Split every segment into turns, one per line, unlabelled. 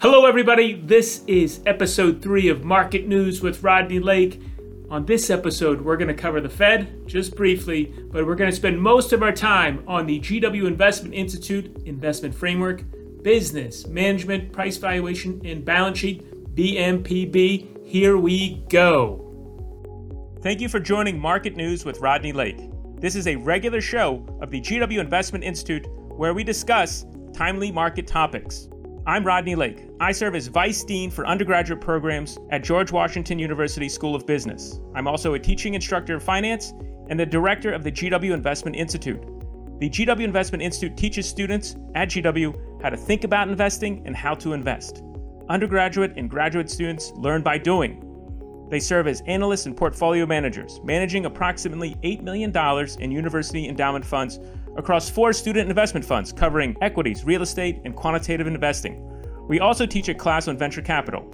Hello, everybody. This is episode three of Market News with Rodney Lake. On this episode, we're going to cover the Fed just briefly, but we're going to spend most of our time on the GW Investment Institute investment framework, business, management, price valuation, and balance sheet, BMPB. Here we go. Thank you for joining Market News with Rodney Lake. This is a regular show of the GW Investment Institute where we discuss timely market topics. I'm Rodney Lake. I serve as Vice Dean for undergraduate programs at George Washington University School of Business. I'm also a teaching instructor of finance and the director of the GW Investment Institute. The GW Investment Institute teaches students at GW how to think about investing and how to invest. Undergraduate and graduate students learn by doing. They serve as analysts and portfolio managers, managing approximately $8 million in university endowment funds across four student investment funds covering equities, real estate, and quantitative investing. We also teach a class on venture capital.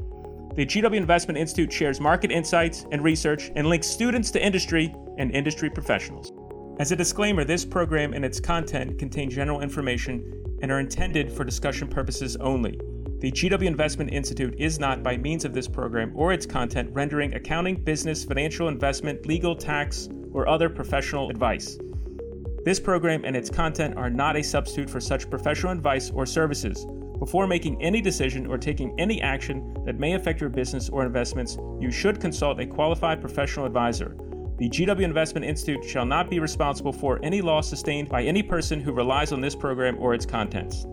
The GW Investment Institute shares market insights and research and links students to industry and industry professionals. As a disclaimer, this program and its content contain general information and are intended for discussion purposes only. The GW Investment Institute is not, by means of this program or its content, rendering accounting, business, financial, investment, legal, tax, or other professional advice. This program and its content are not a substitute for such professional advice or services. Before making any decision or taking any action that may affect your business or investments, you should consult a qualified professional advisor. The GW Investment Institute shall not be responsible for any loss sustained by any person who relies on this program or its contents.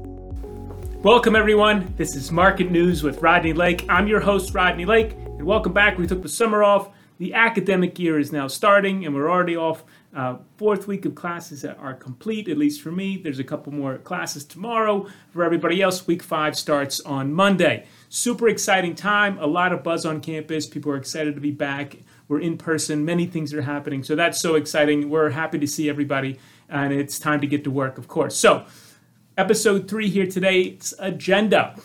Welcome, everyone. This is Market News with Rodney Lake. I'm your host, Rodney Lake, and welcome back. We took the summer off. The academic year is now starting, and we're already off uh, fourth week of classes that are complete, at least for me. There's a couple more classes tomorrow. For everybody else, week five starts on Monday. Super exciting time, a lot of buzz on campus. People are excited to be back. We're in person, many things are happening. So that's so exciting. We're happy to see everybody, and it's time to get to work, of course. So, episode three here today's agenda.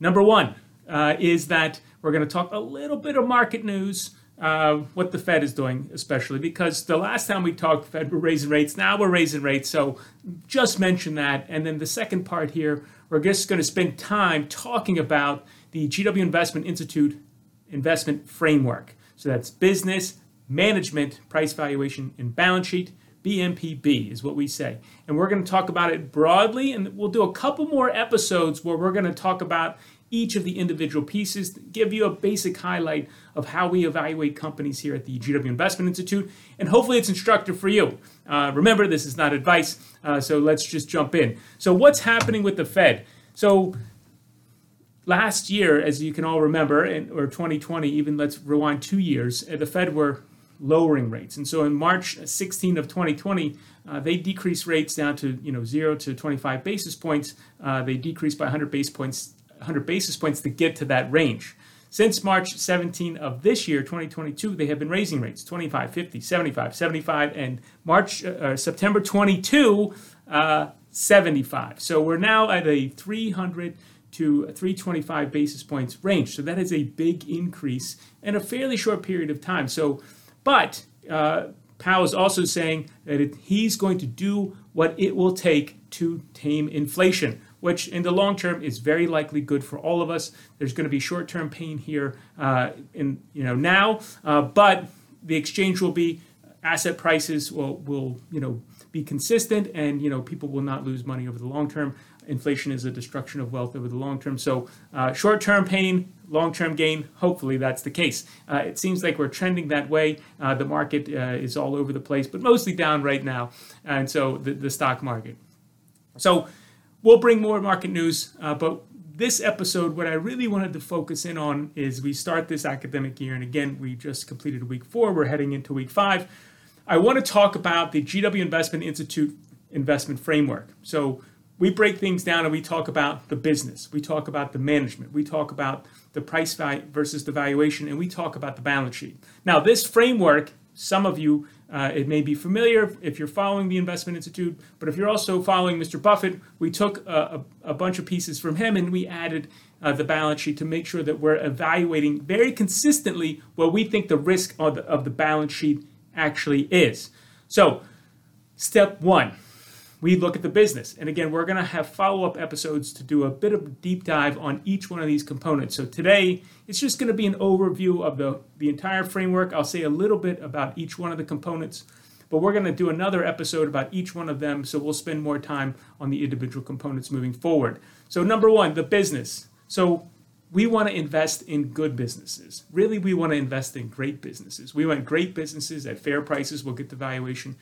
Number one uh, is that we're going to talk a little bit of market news uh, what the Fed is doing, especially because the last time we talked, Fed were raising rates. Now we're raising rates. So just mention that. And then the second part here, we're just going to spend time talking about the GW Investment Institute investment framework. So that's business, management, price valuation, and balance sheet. BMPB is what we say. And we're going to talk about it broadly, and we'll do a couple more episodes where we're going to talk about each of the individual pieces, give you a basic highlight of how we evaluate companies here at the GW Investment Institute, and hopefully it's instructive for you. Uh, remember, this is not advice, uh, so let's just jump in. So, what's happening with the Fed? So, last year, as you can all remember, and, or 2020, even let's rewind two years, uh, the Fed were lowering rates. And so in March 16 of 2020, uh, they decreased rates down to you know 0 to 25 basis points. Uh, they decreased by 100 basis points 100 basis points to get to that range. Since March 17 of this year, 2022, they have been raising rates 25, 50, 75, 75, and March, uh, uh, September 22, uh, 75. So we're now at a 300 to 325 basis points range. So that is a big increase in a fairly short period of time. So, but uh, Powell is also saying that it, he's going to do what it will take to tame inflation which in the long term is very likely good for all of us. There's going to be short-term pain here uh, in you know now, uh, but the exchange will be asset prices will will you know be consistent, and you know people will not lose money over the long term. Inflation is a destruction of wealth over the long term. So uh, short-term pain, long-term gain. Hopefully that's the case. Uh, it seems like we're trending that way. Uh, the market uh, is all over the place, but mostly down right now, and so the, the stock market. So We'll bring more market news, uh, but this episode, what I really wanted to focus in on is we start this academic year, and again, we just completed week four, we're heading into week five. I want to talk about the GW Investment Institute investment framework. So we break things down and we talk about the business, we talk about the management, we talk about the price value versus the valuation, and we talk about the balance sheet. Now, this framework, some of you uh, it may be familiar if you're following the Investment Institute, but if you're also following Mr. Buffett, we took a, a, a bunch of pieces from him and we added uh, the balance sheet to make sure that we're evaluating very consistently what we think the risk of the, of the balance sheet actually is. So, step one we look at the business. And again, we're going to have follow up episodes to do a bit of a deep dive on each one of these components. So today, it's just going to be an overview of the, the entire framework. I'll say a little bit about each one of the components, but we're going to do another episode about each one of them. So we'll spend more time on the individual components moving forward. So, number one, the business. So, we want to invest in good businesses. Really, we want to invest in great businesses. We want great businesses at fair prices. We'll get the valuation.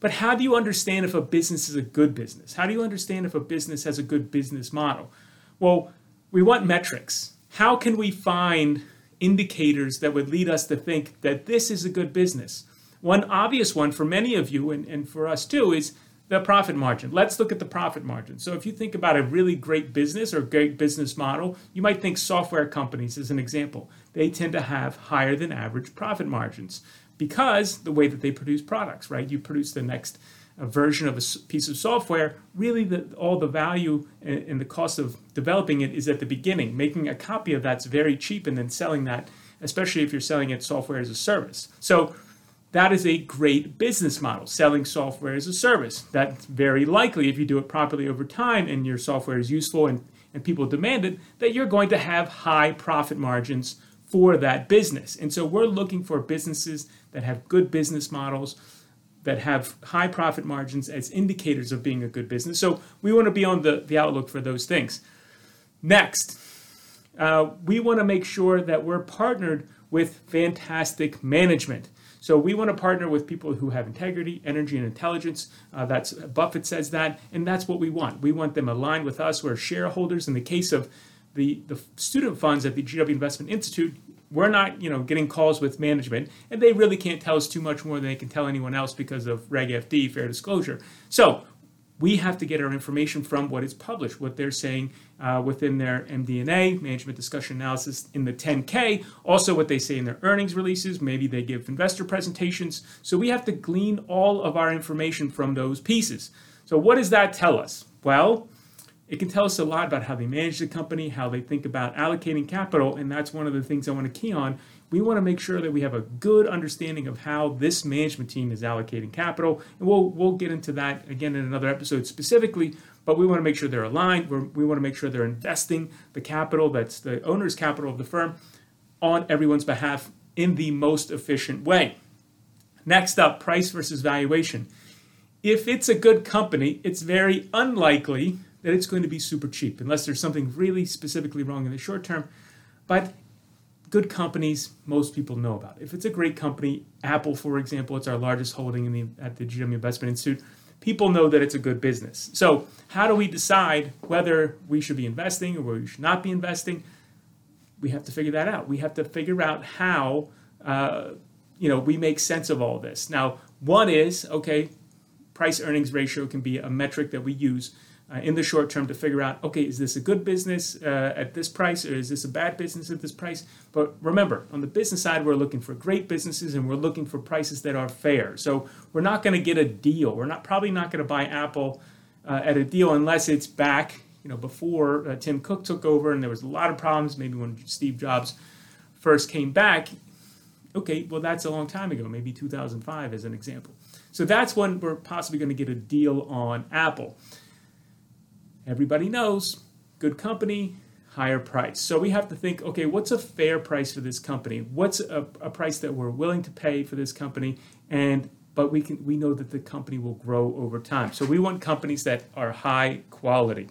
But how do you understand if a business is a good business? How do you understand if a business has a good business model? Well, we want metrics. How can we find indicators that would lead us to think that this is a good business? One obvious one for many of you and, and for us too is the profit margin. Let's look at the profit margin. So, if you think about a really great business or great business model, you might think software companies as an example. They tend to have higher than average profit margins because the way that they produce products, right? You produce the next uh, version of a piece of software. Really, the, all the value and, and the cost of developing it is at the beginning. Making a copy of that's very cheap, and then selling that, especially if you're selling it software as a service. So that is a great business model, selling software as a service. That's very likely, if you do it properly over time and your software is useful and, and people demand it, that you're going to have high profit margins for that business. And so we're looking for businesses that have good business models, that have high profit margins as indicators of being a good business. So we want to be on the, the outlook for those things. Next, uh, we want to make sure that we're partnered with fantastic management. So we want to partner with people who have integrity, energy, and intelligence. Uh, that's Buffett says that, and that's what we want. We want them aligned with us. We're shareholders. In the case of the, the student funds at the GW Investment Institute, we're not, you know, getting calls with management, and they really can't tell us too much more than they can tell anyone else because of Reg FD, fair disclosure. So we have to get our information from what is published, what they're saying uh, within their MD&A, management discussion analysis in the 10K, also what they say in their earnings releases. Maybe they give investor presentations. So we have to glean all of our information from those pieces. So what does that tell us? Well, it can tell us a lot about how they manage the company, how they think about allocating capital, and that's one of the things I want to key on. We want to make sure that we have a good understanding of how this management team is allocating capital, and we'll we'll get into that again in another episode specifically. But we want to make sure they're aligned. We're, we want to make sure they're investing the capital that's the owner's capital of the firm on everyone's behalf in the most efficient way. Next up, price versus valuation. If it's a good company, it's very unlikely that it's going to be super cheap unless there's something really specifically wrong in the short term. But good companies, most people know about. If it's a great company, Apple, for example, it's our largest holding in the, at the GW Investment Institute. People know that it's a good business. So, how do we decide whether we should be investing or we should not be investing? We have to figure that out. We have to figure out how, uh, you know, we make sense of all this. Now, one is okay, price earnings ratio can be a metric that we use uh, in the short term to figure out okay is this a good business uh, at this price or is this a bad business at this price? But remember on the business side we're looking for great businesses and we're looking for prices that are fair. So we're not going to get a deal. We're not probably not going to buy apple uh, at a deal unless it's back you know before uh, tim cook took over and there was a lot of problems. Maybe when steve jobs first came back okay well that's a long time ago maybe 2005 as an example. So that's when we're possibly going to get a deal on apple everybody knows good company, higher price. So we have to think okay, what's a fair price for this company? What's a, a price that we're willing to pay for this company? And but we can we know that the company will grow over time. So we want companies that are high quality.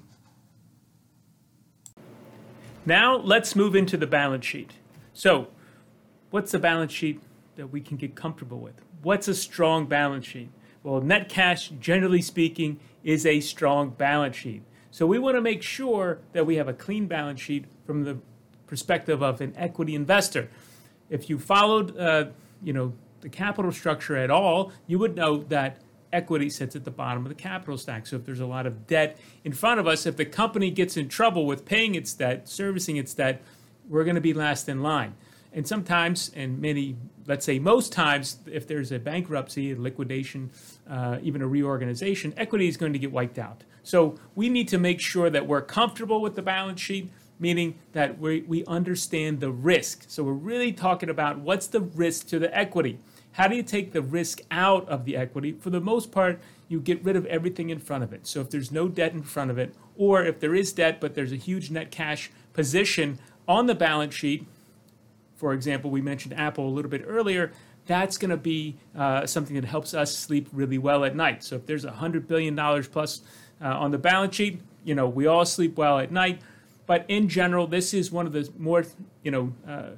Now let's move into the balance sheet. So, what's a balance sheet that we can get comfortable with? What's a strong balance sheet? Well, net cash, generally speaking, is a strong balance sheet. So we want to make sure that we have a clean balance sheet from the perspective of an equity investor. If you followed, uh, you know, the capital structure at all, you would know that equity sits at the bottom of the capital stack. So if there's a lot of debt in front of us, if the company gets in trouble with paying its debt, servicing its debt, we're going to be last in line. And sometimes, and many, let's say most times, if there's a bankruptcy, a liquidation, uh, even a reorganization, equity is going to get wiped out. So we need to make sure that we're comfortable with the balance sheet, meaning that we, we understand the risk. So we're really talking about what's the risk to the equity. How do you take the risk out of the equity? For the most part, you get rid of everything in front of it. So if there's no debt in front of it, or if there is debt but there's a huge net cash position on the balance sheet, for example, we mentioned Apple a little bit earlier, that's going to be uh, something that helps us sleep really well at night. So if there's $100 billion plus uh, on the balance sheet, you know, we all sleep well at night. But in general, this is one of the more, you know, uh,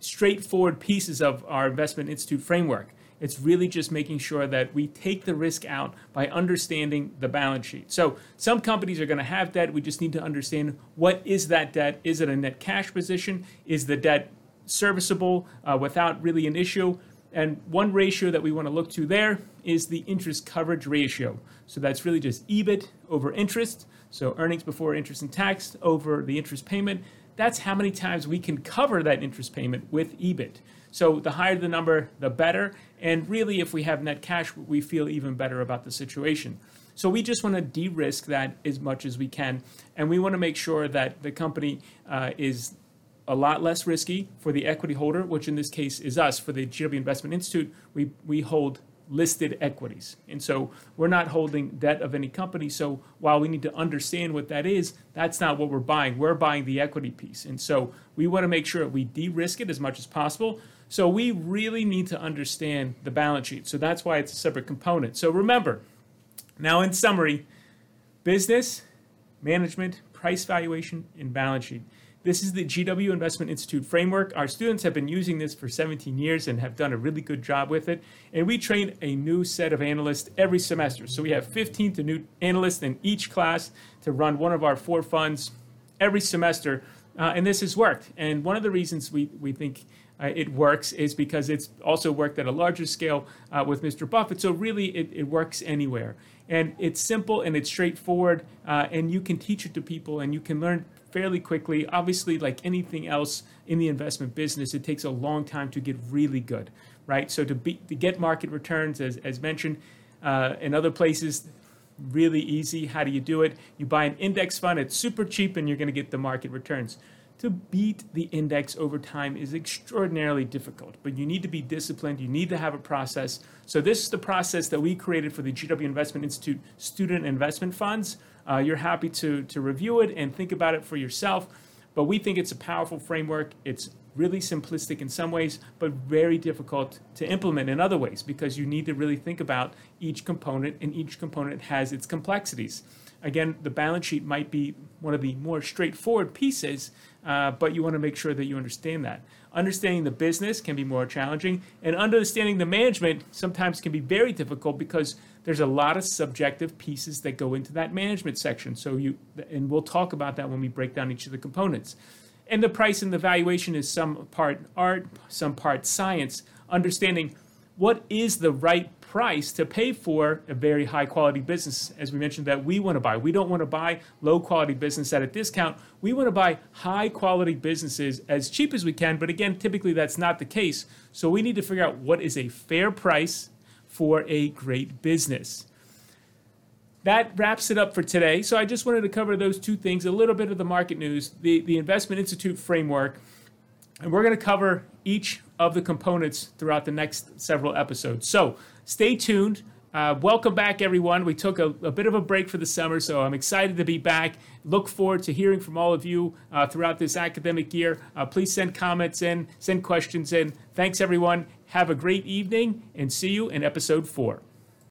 straightforward pieces of our investment institute framework. It's really just making sure that we take the risk out by understanding the balance sheet. So some companies are going to have debt. We just need to understand what is that debt? Is it a net cash position? Is the debt serviceable uh, without really an issue? And one ratio that we want to look to there is the interest coverage ratio. So that's really just EBIT over interest. So earnings before interest and tax over the interest payment. That's how many times we can cover that interest payment with EBIT. So the higher the number, the better. And really, if we have net cash, we feel even better about the situation. So we just want to de risk that as much as we can. And we want to make sure that the company uh, is a lot less risky for the equity holder, which in this case is us. For the GW Investment Institute, we, we hold listed equities. And so we're not holding debt of any company. So while we need to understand what that is, that's not what we're buying. We're buying the equity piece. And so we want to make sure we de risk it as much as possible. So we really need to understand the balance sheet. So that's why it's a separate component. So remember, now in summary, business, management, price valuation, and balance sheet. This is the GW Investment Institute framework. Our students have been using this for 17 years and have done a really good job with it. And we train a new set of analysts every semester. So we have 15 to new analysts in each class to run one of our four funds every semester. Uh, and this has worked. And one of the reasons we, we think uh, it works is because it's also worked at a larger scale uh, with Mr. Buffett. So really, it, it works anywhere. And it's simple and it's straightforward, uh, and you can teach it to people and you can learn fairly quickly. Obviously, like anything else in the investment business, it takes a long time to get really good, right? So to, be, to get market returns, as, as mentioned, uh, in other places, really easy. How do you do it? You buy an index fund, it's super cheap, and you're going to get the market returns. To beat the index over time is extraordinarily difficult, but you need to be disciplined. You need to have a process. So, this is the process that we created for the GW Investment Institute student investment funds. Uh, you're happy to, to review it and think about it for yourself. But we think it's a powerful framework. It's really simplistic in some ways, but very difficult to implement in other ways because you need to really think about each component, and each component has its complexities. Again, the balance sheet might be one of the more straightforward pieces, uh, but you want to make sure that you understand that. Understanding the business can be more challenging, and understanding the management sometimes can be very difficult because there's a lot of subjective pieces that go into that management section. So you, and we'll talk about that when we break down each of the components. And the price and the valuation is some part art, some part science. Understanding what is the right price to pay for a very high quality business, as we mentioned, that we want to buy. We don't want to buy low quality business at a discount. We want to buy high quality businesses as cheap as we can. But again, typically that's not the case. So we need to figure out what is a fair price for a great business. That wraps it up for today. So I just wanted to cover those two things a little bit of the market news, the, the Investment Institute framework, and we're going to cover each of the components throughout the next several episodes. So stay tuned. Uh, welcome back, everyone. We took a, a, bit of a break for the summer, so I'm excited to be back. Look forward to hearing from all of you uh, throughout this academic year. Uh, please send comments in, send questions in. Thanks, everyone. Have a great evening, and see you in episode four.